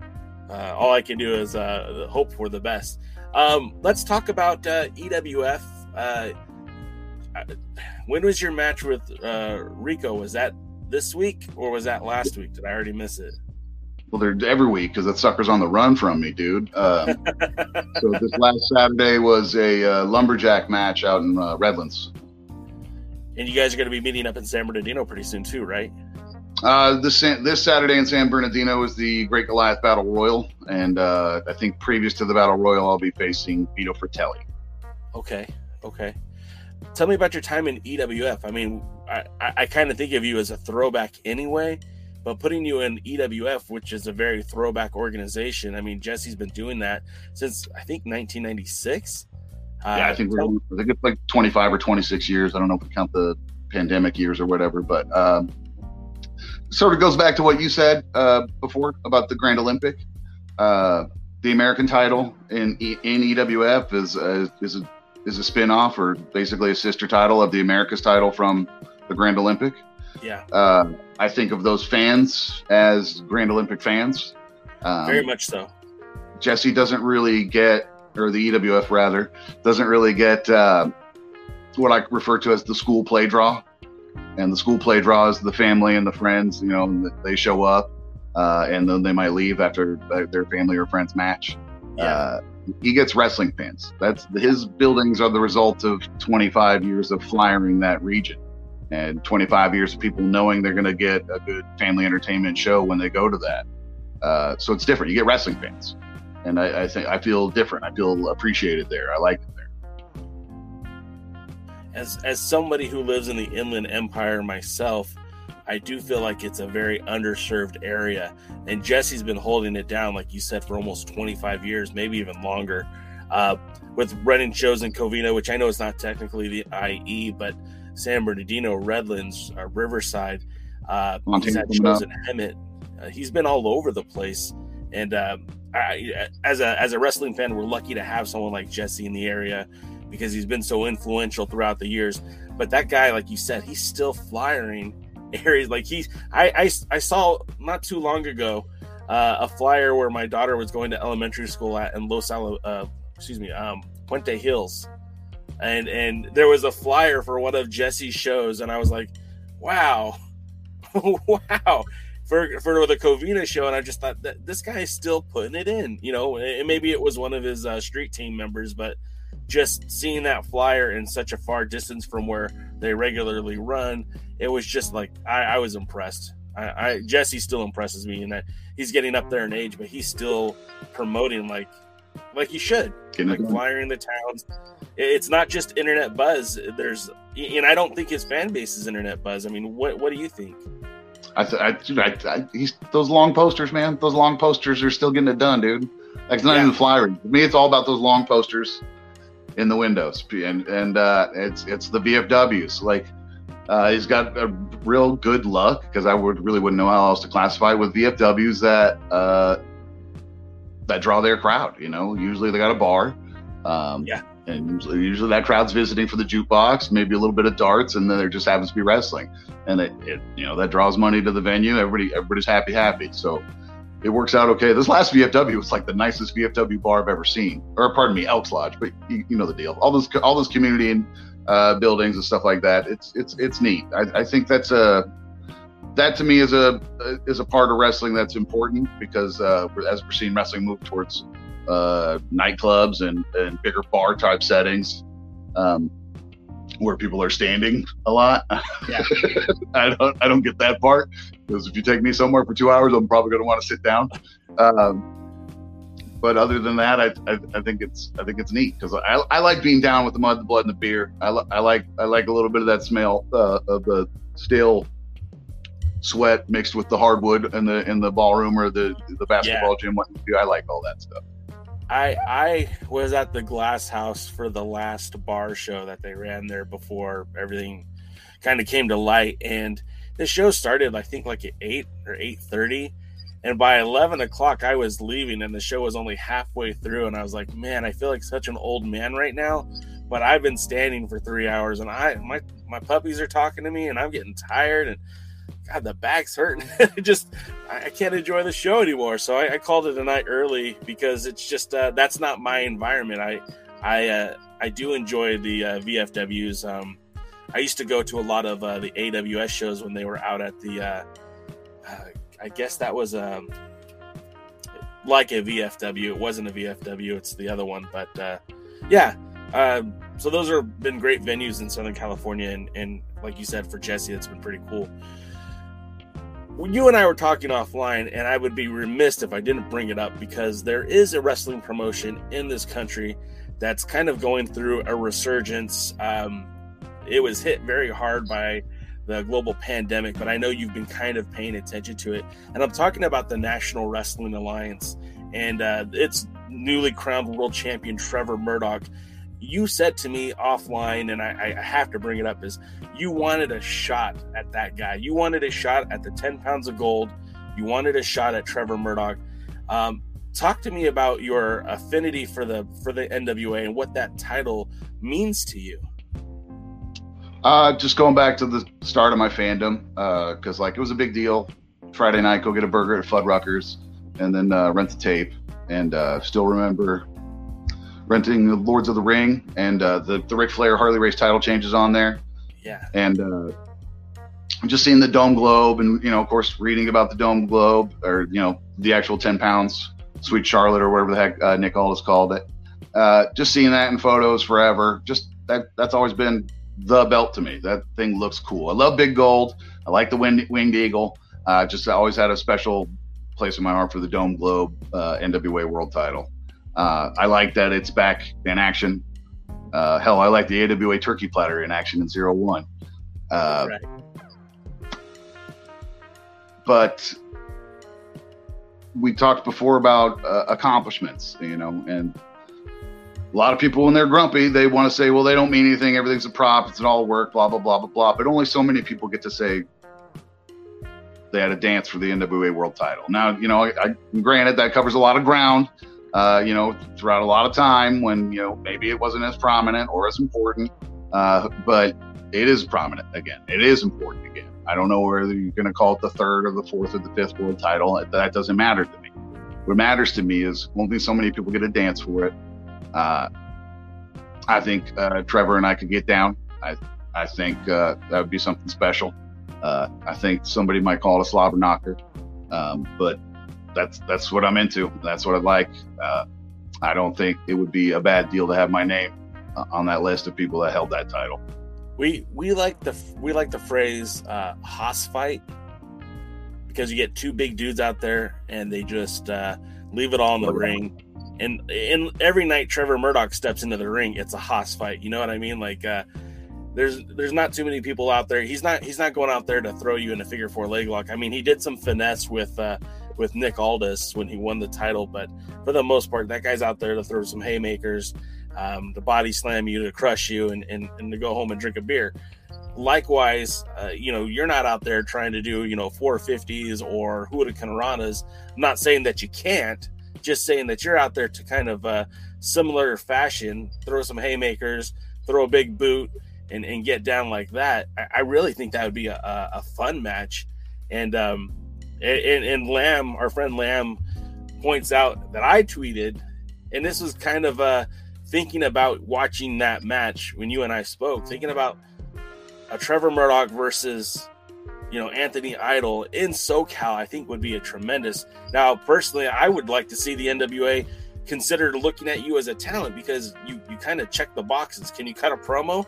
B: uh, all I can do is uh, hope for the best. Um, let's talk about uh, EWF. Uh, uh, when was your match with uh, Rico? Was that this week or was that last week? Did I already miss it?
C: Well, they're every week because that sucker's on the run from me, dude. Uh, so this last Saturday was a uh, lumberjack match out in uh, Redlands.
B: And you guys are going to be meeting up in San Bernardino pretty soon too, right?
C: Uh, this this Saturday in San Bernardino is the Great Goliath Battle Royal, and uh, I think previous to the Battle Royal, I'll be facing Vito Fratelli.
B: Okay, okay. Tell me about your time in EWF. I mean, I, I, I kind of think of you as a throwback anyway, but putting you in EWF, which is a very throwback organization, I mean, Jesse's been doing that since I think 1996.
C: Uh, yeah, I think we're, I think it's like 25 or 26 years. I don't know if we count the pandemic years or whatever, but um, sort of goes back to what you said uh, before about the Grand Olympic. Uh, the American title in in EWF is uh, is a is a spin-off or basically a sister title of the America's title from the Grand Olympic.
B: Yeah.
C: Uh, I think of those fans as Grand Olympic fans.
B: Um, Very much so.
C: Jesse doesn't really get, or the EWF rather, doesn't really get uh, what I refer to as the school play draw. And the school play draw is the family and the friends, you know, they show up uh, and then they might leave after their family or friends match. Yeah. Uh, he gets wrestling fans. That's his buildings are the result of 25 years of flyering that region and 25 years of people knowing they're going to get a good family entertainment show when they go to that. Uh, so it's different. You get wrestling fans, and I, I, think I feel different. I feel appreciated there. I like it there.
B: As as somebody who lives in the Inland Empire myself, I do feel like it's a very underserved area. And Jesse's been holding it down, like you said, for almost 25 years, maybe even longer. Uh, with running shows in Covina, which I know is not technically the IE, but San Bernardino, Redlands, uh, Riverside. Uh, he's had shows in Hemet. Uh, he's been all over the place. And uh, As a as a wrestling fan, we're lucky to have someone like Jesse in the area because he's been so influential throughout the years. But that guy, like you said, he's still flying areas. Like he's, I, I, I saw not too long ago uh, a flyer where my daughter was going to elementary school at in Los Alamos, uh, excuse me, um, Puente Hills, and and there was a flyer for one of Jesse's shows, and I was like, wow, wow. For, for the Covina show, and I just thought that this guy is still putting it in, you know. And maybe it was one of his uh, street team members, but just seeing that flyer in such a far distance from where they regularly run, it was just like I, I was impressed. I, I, Jesse still impresses me in that he's getting up there in age, but he's still promoting like like he should, like flying the towns. It's not just internet buzz. There's and I don't think his fan base is internet buzz. I mean, what what do you think?
C: I, I, I, he's those long posters, man. Those long posters are still getting it done, dude. Like it's not yeah. even flyering. For me, it's all about those long posters in the windows, and and uh, it's it's the VFWs. Like uh, he's got a real good luck because I would really wouldn't know how else to classify with VFWs that uh, that draw their crowd. You know, usually they got a bar.
B: Um, yeah.
C: And usually, that crowd's visiting for the jukebox, maybe a little bit of darts, and then there just happens to be wrestling, and it, it you know that draws money to the venue. Everybody everybody's happy, happy. So it works out okay. This last VFW was like the nicest VFW bar I've ever seen, or pardon me, Elks Lodge, but you, you know the deal. All those all those community and uh, buildings and stuff like that. It's it's it's neat. I, I think that's a that to me is a is a part of wrestling that's important because uh, as we're seeing wrestling move towards uh, nightclubs and, and bigger bar type settings, um, where people are standing a lot. Yeah. I don't I don't get that part because if you take me somewhere for two hours, I'm probably going to want to sit down. Um, but other than that, I, I, I, think it's I think it's neat because I, I like being down with the mud, the blood, and the beer. I, li- I like I like a little bit of that smell uh, of the stale sweat mixed with the hardwood in the in the ballroom or the the basketball yeah. gym. What do, I like all that stuff.
B: I I was at the Glass House for the last bar show that they ran there before everything kind of came to light, and the show started I think like at eight or eight thirty, and by eleven o'clock I was leaving, and the show was only halfway through, and I was like, man, I feel like such an old man right now, but I've been standing for three hours, and I my my puppies are talking to me, and I'm getting tired, and God, the back's hurting. just I can't enjoy the show anymore. So I, I, called it a night early because it's just uh, that's not my environment. I I uh, I do enjoy the uh, VFWs. Um, I used to go to a lot of uh, the AWS shows when they were out at the. Uh, uh, I guess that was um, like a VFW. It wasn't a VFW. It's the other one, but yeah. Um, so those have been great venues in Southern California, and, and like you said, for Jesse, it's been pretty cool you and I were talking offline, and I would be remiss if I didn't bring it up because there is a wrestling promotion in this country that's kind of going through a resurgence. Um, it was hit very hard by the global pandemic, but I know you've been kind of paying attention to it. And I'm talking about the National Wrestling Alliance and uh, its newly crowned world champion, Trevor Murdoch you said to me offline, and I, I, have to bring it up, is you wanted a shot at that guy. You wanted a shot at the 10 pounds of gold. You wanted a shot at Trevor Murdoch. Um, talk to me about your affinity for the for the NWA and what that title means to you.
C: Uh, just going back to the start of my fandom, because uh, like it was a big deal. Friday night, go get a burger at Fuddruckers, and then uh, rent the tape. And uh, still remember renting the Lords of the Ring and uh, the the Ric Flair Harley Race title changes on there.
B: Yeah,
C: and uh, just seeing the Dome Globe, and you know, of course, reading about the Dome Globe or you know the actual ten pounds Sweet Charlotte or whatever the heck uh, Nick Aldis called it. Uh, just seeing that in photos forever. Just that that's always been the belt to me. That thing looks cool. I love Big Gold. I like the winged, winged eagle. Uh, just I always had a special place in my heart for the Dome Globe uh, NWA World Title. Uh, I like that it's back in action. Uh, hell, I like the AWA turkey platter in action in zero one. Uh, right. But we talked before about uh, accomplishments, you know, and a lot of people when they're grumpy, they want to say, well, they don't mean anything. Everything's a prop. It's an all work, blah, blah, blah, blah, blah. But only so many people get to say they had a dance for the NWA world title. Now, you know, I, I, granted that covers a lot of ground uh, you know, throughout a lot of time when, you know, maybe it wasn't as prominent or as important, uh, but it is prominent again. It is important again. I don't know whether you're going to call it the third or the fourth or the fifth world title. That doesn't matter to me. What matters to me is only so many people get a dance for it. Uh, I think uh, Trevor and I could get down. I, I think uh, that would be something special. Uh, I think somebody might call it a slobber knocker. Um, but that's that's what I'm into. That's what I like. Uh, I don't think it would be a bad deal to have my name uh, on that list of people that held that title.
B: We we like the we like the phrase uh, "hoss fight" because you get two big dudes out there and they just uh, leave it all in the ring. And and every night Trevor Murdoch steps into the ring, it's a hoss fight. You know what I mean? Like uh, there's there's not too many people out there. He's not he's not going out there to throw you in a figure four leg lock. I mean, he did some finesse with uh, with Nick Aldis when he won the title. But for the most part, that guy's out there to throw some haymakers, um, to body slam you, to crush you, and, and, and to go home and drink a beer. Likewise, uh, you know, you're not out there trying to do, you know, 450s or Hurricanranas. I'm not saying that you can't, just saying that you're out there to kind of uh, similar fashion, throw some haymakers, throw a big boot, and, and get down like that. I, I really think that would be a, a, a fun match. And um, and, and Lamb, our friend Lamb, points out that I tweeted, and this was kind of uh, thinking about watching that match when you and I spoke, thinking about a Trevor Murdoch versus you know Anthony Idol in SoCal. I think would be a tremendous. Now, personally, I would like to see the NWA consider looking at you as a talent because you you kind of check the boxes. Can you cut a promo?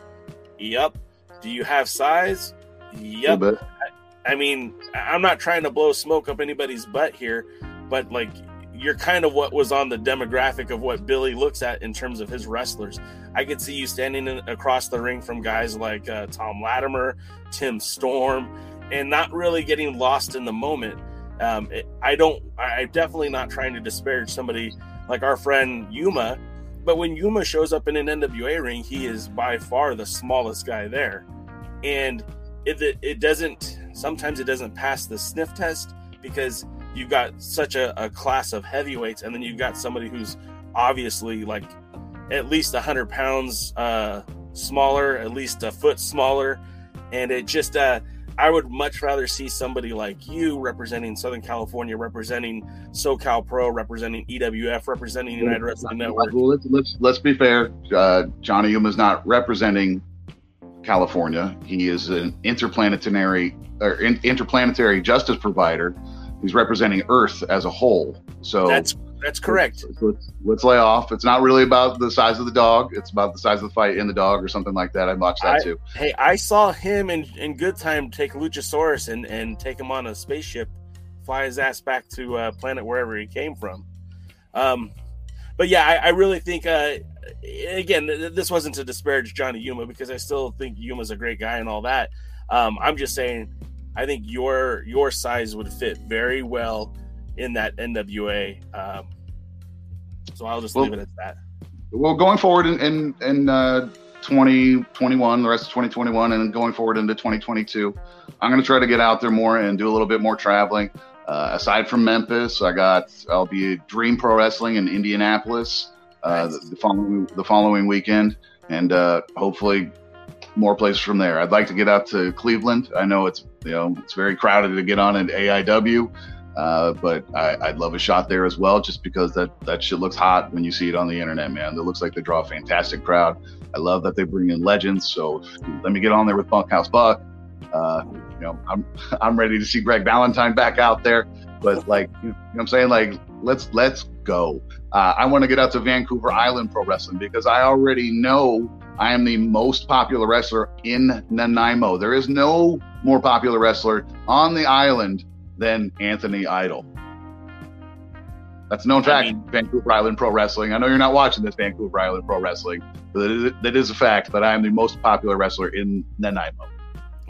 B: Yep. Do you have size? Yep. I, mean, I'm not trying to blow smoke up anybody's butt here, but like you're kind of what was on the demographic of what Billy looks at in terms of his wrestlers. I could see you standing in, across the ring from guys like uh, Tom Latimer, Tim Storm, and not really getting lost in the moment. Um, it, I don't. I, I'm definitely not trying to disparage somebody like our friend Yuma, but when Yuma shows up in an NWA ring, he is by far the smallest guy there, and it, it, it doesn't. Sometimes it doesn't pass the sniff test because you've got such a, a class of heavyweights, and then you've got somebody who's obviously like at least 100 pounds uh, smaller, at least a foot smaller. And it just, uh, I would much rather see somebody like you representing Southern California, representing SoCal Pro, representing EWF, representing United Wrestling Network.
C: Well, let's, let's, let's be fair. Uh, Johnny Yuma is not representing California. He is an interplanetary or in, interplanetary justice provider he's representing Earth as a whole. So
B: that's that's correct.
C: Let's, let's, let's, lay off. It's not really about the size of the dog. It's about the size of the fight in the dog or something like that. I watched that
B: I,
C: too.
B: Hey, I saw him in, in good time take Luchasaurus and, and take him on a spaceship, fly his ass back to uh, planet wherever he came from. Um, but yeah, I, I really think, uh, again, this wasn't to disparage Johnny Yuma because I still think Yuma's a great guy and all that. Um, I'm just saying I think your your size would fit very well in that NWA. Um, so I'll just well, leave it at that.
C: Well, going forward in in, in uh, 2021, the rest of 2021, and going forward into 2022, I'm going to try to get out there more and do a little bit more traveling. Uh, aside from Memphis, I got I'll be Dream Pro Wrestling in Indianapolis uh, nice. the, the, following the following weekend, and uh, hopefully more places from there. I'd like to get out to Cleveland. I know it's you know it's very crowded to get on at AIW, uh, but I, would love a shot there as well, just because that that shit looks hot when you see it on the internet, man. It looks like they draw a fantastic crowd. I love that they bring in legends. So let me get on there with Bunkhouse Buck. Uh, you know, I'm I'm ready to see Greg Valentine back out there. But like, you know what I'm saying? Like, let's let's go. Uh, I want to get out to Vancouver Island Pro Wrestling because I already know I am the most popular wrestler in Nanaimo. There is no more popular wrestler on the island than Anthony Idol. That's a known fact. I mean, Vancouver Island Pro Wrestling. I know you're not watching this Vancouver Island Pro Wrestling, but that is, that is a fact that I am the most popular wrestler in Nanaimo.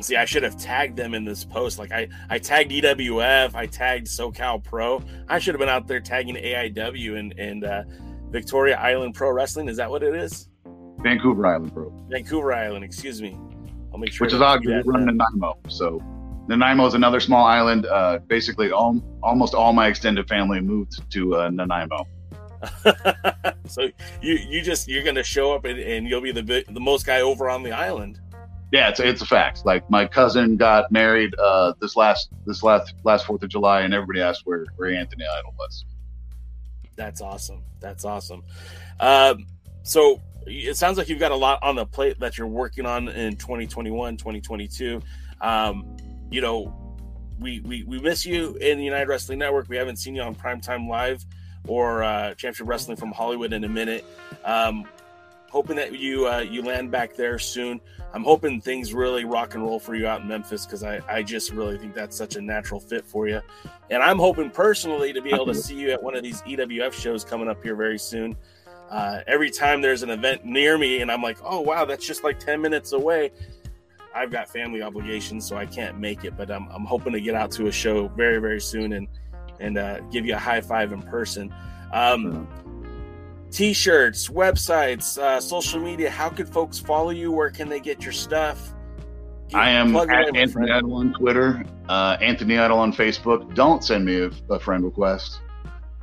B: See, I should have tagged them in this post. Like I, I tagged EWF, I tagged SoCal Pro. I should have been out there tagging AIW and and uh, Victoria Island Pro Wrestling. Is that what it is?
C: Vancouver Island, Pro.
B: Vancouver Island, excuse me. I'll make sure.
C: Which is odd we run Nanaimo. So Nanaimo is another small island. Uh, basically, all, almost all my extended family moved to uh, Nanaimo.
B: so you you just you're gonna show up and, and you'll be the the most guy over on the island.
C: Yeah, it's it's a fact. Like my cousin got married uh, this last this last last Fourth of July, and everybody asked where where Anthony Idol was.
B: That's awesome. That's awesome. Um, so it sounds like you've got a lot on the plate that you're working on in 2021 2022 um, you know we, we we miss you in the united wrestling network we haven't seen you on primetime live or uh, championship wrestling from hollywood in a minute um, hoping that you uh, you land back there soon i'm hoping things really rock and roll for you out in memphis because I, I just really think that's such a natural fit for you and i'm hoping personally to be able to see you at one of these ewf shows coming up here very soon uh, every time there's an event near me and I'm like, oh, wow, that's just like 10 minutes away. I've got family obligations, so I can't make it, but I'm, I'm hoping to get out to a show very, very soon and, and uh, give you a high five in person. Um, T-shirts, websites, uh, social media. How could folks follow you? Where can they get your stuff?
C: I am at Anthony Idol on Twitter, uh, Anthony Idol on Facebook. Don't send me a, a friend request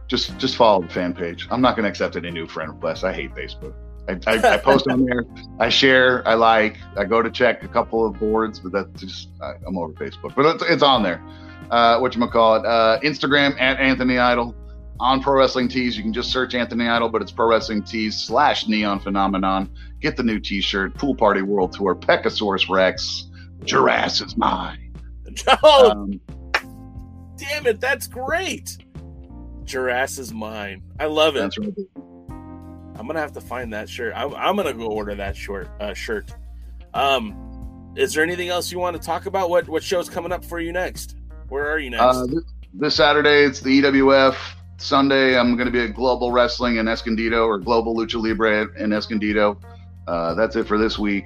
C: just just follow the fan page. I'm not going to accept any new friend requests. I hate Facebook. I, I, I, post on there. I share. I like. I go to check a couple of boards, but that's just I, am over Facebook. But it's, it's on there. Uh, what you call it? Uh, Instagram at Anthony Idol. On Pro Wrestling Tees, you can just search Anthony Idol, but it's Pro Wrestling Tees slash Neon Phenomenon. Get the new T-shirt, Pool Party World Tour, Pechosaurus Rex, Jurass is mine.
B: Oh, um, damn it! That's great. Jurass is mine. I love it. Right. I'm gonna have to find that shirt. I'm, I'm, gonna go order that short uh, shirt. Um, is there anything else you want to talk about? What what show's coming up for you next? Where are you next?
C: Uh, this, this Saturday, it's the EWF. Sunday, I'm going to be at Global Wrestling in Escondido or Global Lucha Libre in Escondido. Uh, that's it for this week.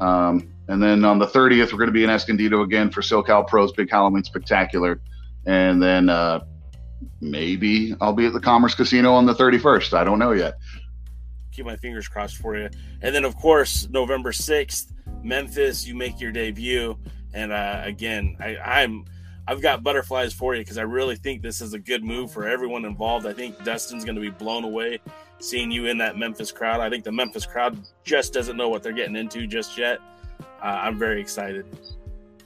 C: Um, and then on the 30th, we're going to be in Escondido again for SoCal Pros Big Halloween Spectacular. And then uh, maybe I'll be at the Commerce Casino on the 31st. I don't know yet.
B: Keep my fingers crossed for you. And then, of course, November 6th, Memphis, you make your debut. And uh, again, I, I'm I've got butterflies for you because I really think this is a good move for everyone involved. I think Dustin's going to be blown away seeing you in that Memphis crowd. I think the Memphis crowd just doesn't know what they're getting into just yet. Uh, I'm very excited.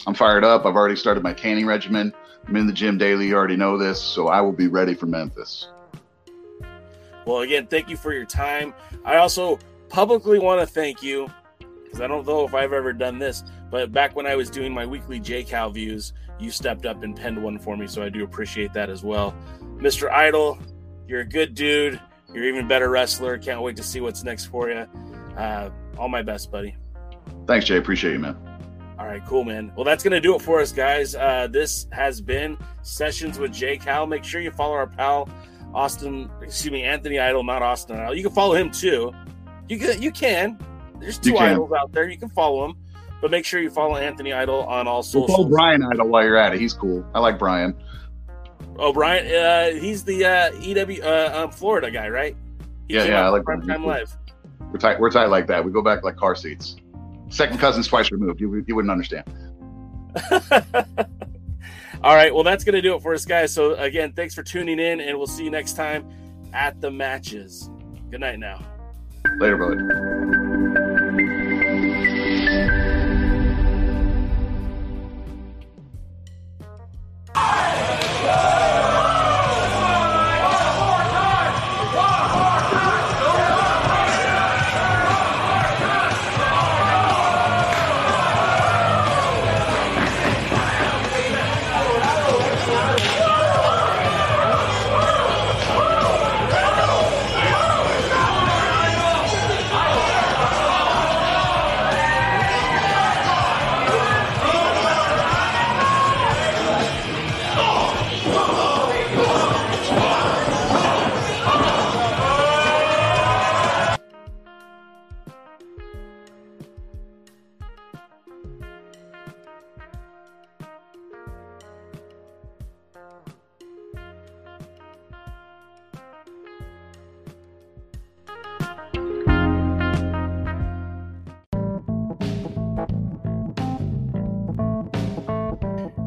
C: I'm fired up. I've already started my canning regimen. I'm in the gym daily. You already know this, so I will be ready for Memphis.
B: Well, again, thank you for your time. I also publicly want to thank you because I don't know if I've ever done this, but back when I was doing my weekly JCal views, you stepped up and penned one for me, so I do appreciate that as well. Mr. Idol, you're a good dude. You're even better wrestler. Can't wait to see what's next for you. Uh, all my best, buddy.
C: Thanks, Jay. Appreciate you, man.
B: All right, cool, man. Well, that's going to do it for us, guys. Uh, this has been Sessions with Jay Cal. Make sure you follow our pal, Austin, excuse me, Anthony Idol, not Austin Idol. You can follow him too. You can. You can. There's two idols out there. You can follow them. But make sure you follow Anthony Idol on all socials.
C: Follow Brian Idol while you're at it. He's cool. I like Brian.
B: Oh, Brian, uh, he's the uh, EW uh, um, Florida guy, right?
C: He yeah, yeah, I like
B: Prime Time Live.
C: We're tight. We're tight like that. We go back like car seats. Second cousins twice removed. You, you wouldn't understand.
B: All right. Well, that's going to do it for us, guys. So again, thanks for tuning in, and we'll see you next time at the matches. Good night now.
C: Later, brother.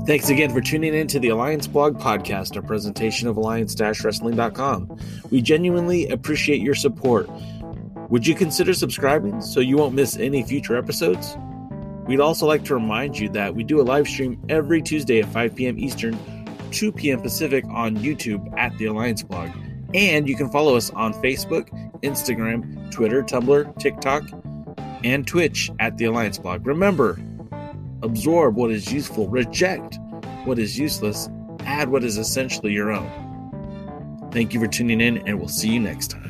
D: Thanks again for tuning in to the Alliance Blog Podcast, a presentation of alliance-wrestling.com. We genuinely appreciate your support. Would you consider subscribing so you won't miss any future episodes? We'd also like to remind you that we do a live stream every Tuesday at 5 p.m. Eastern, 2 p.m. Pacific on YouTube at the Alliance Blog. And you can follow us on Facebook, Instagram, Twitter, Tumblr, TikTok, and Twitch at the Alliance Blog. Remember, absorb what is useful, reject what is useless, add what is essentially your own. Thank you for tuning in, and we'll see you next time.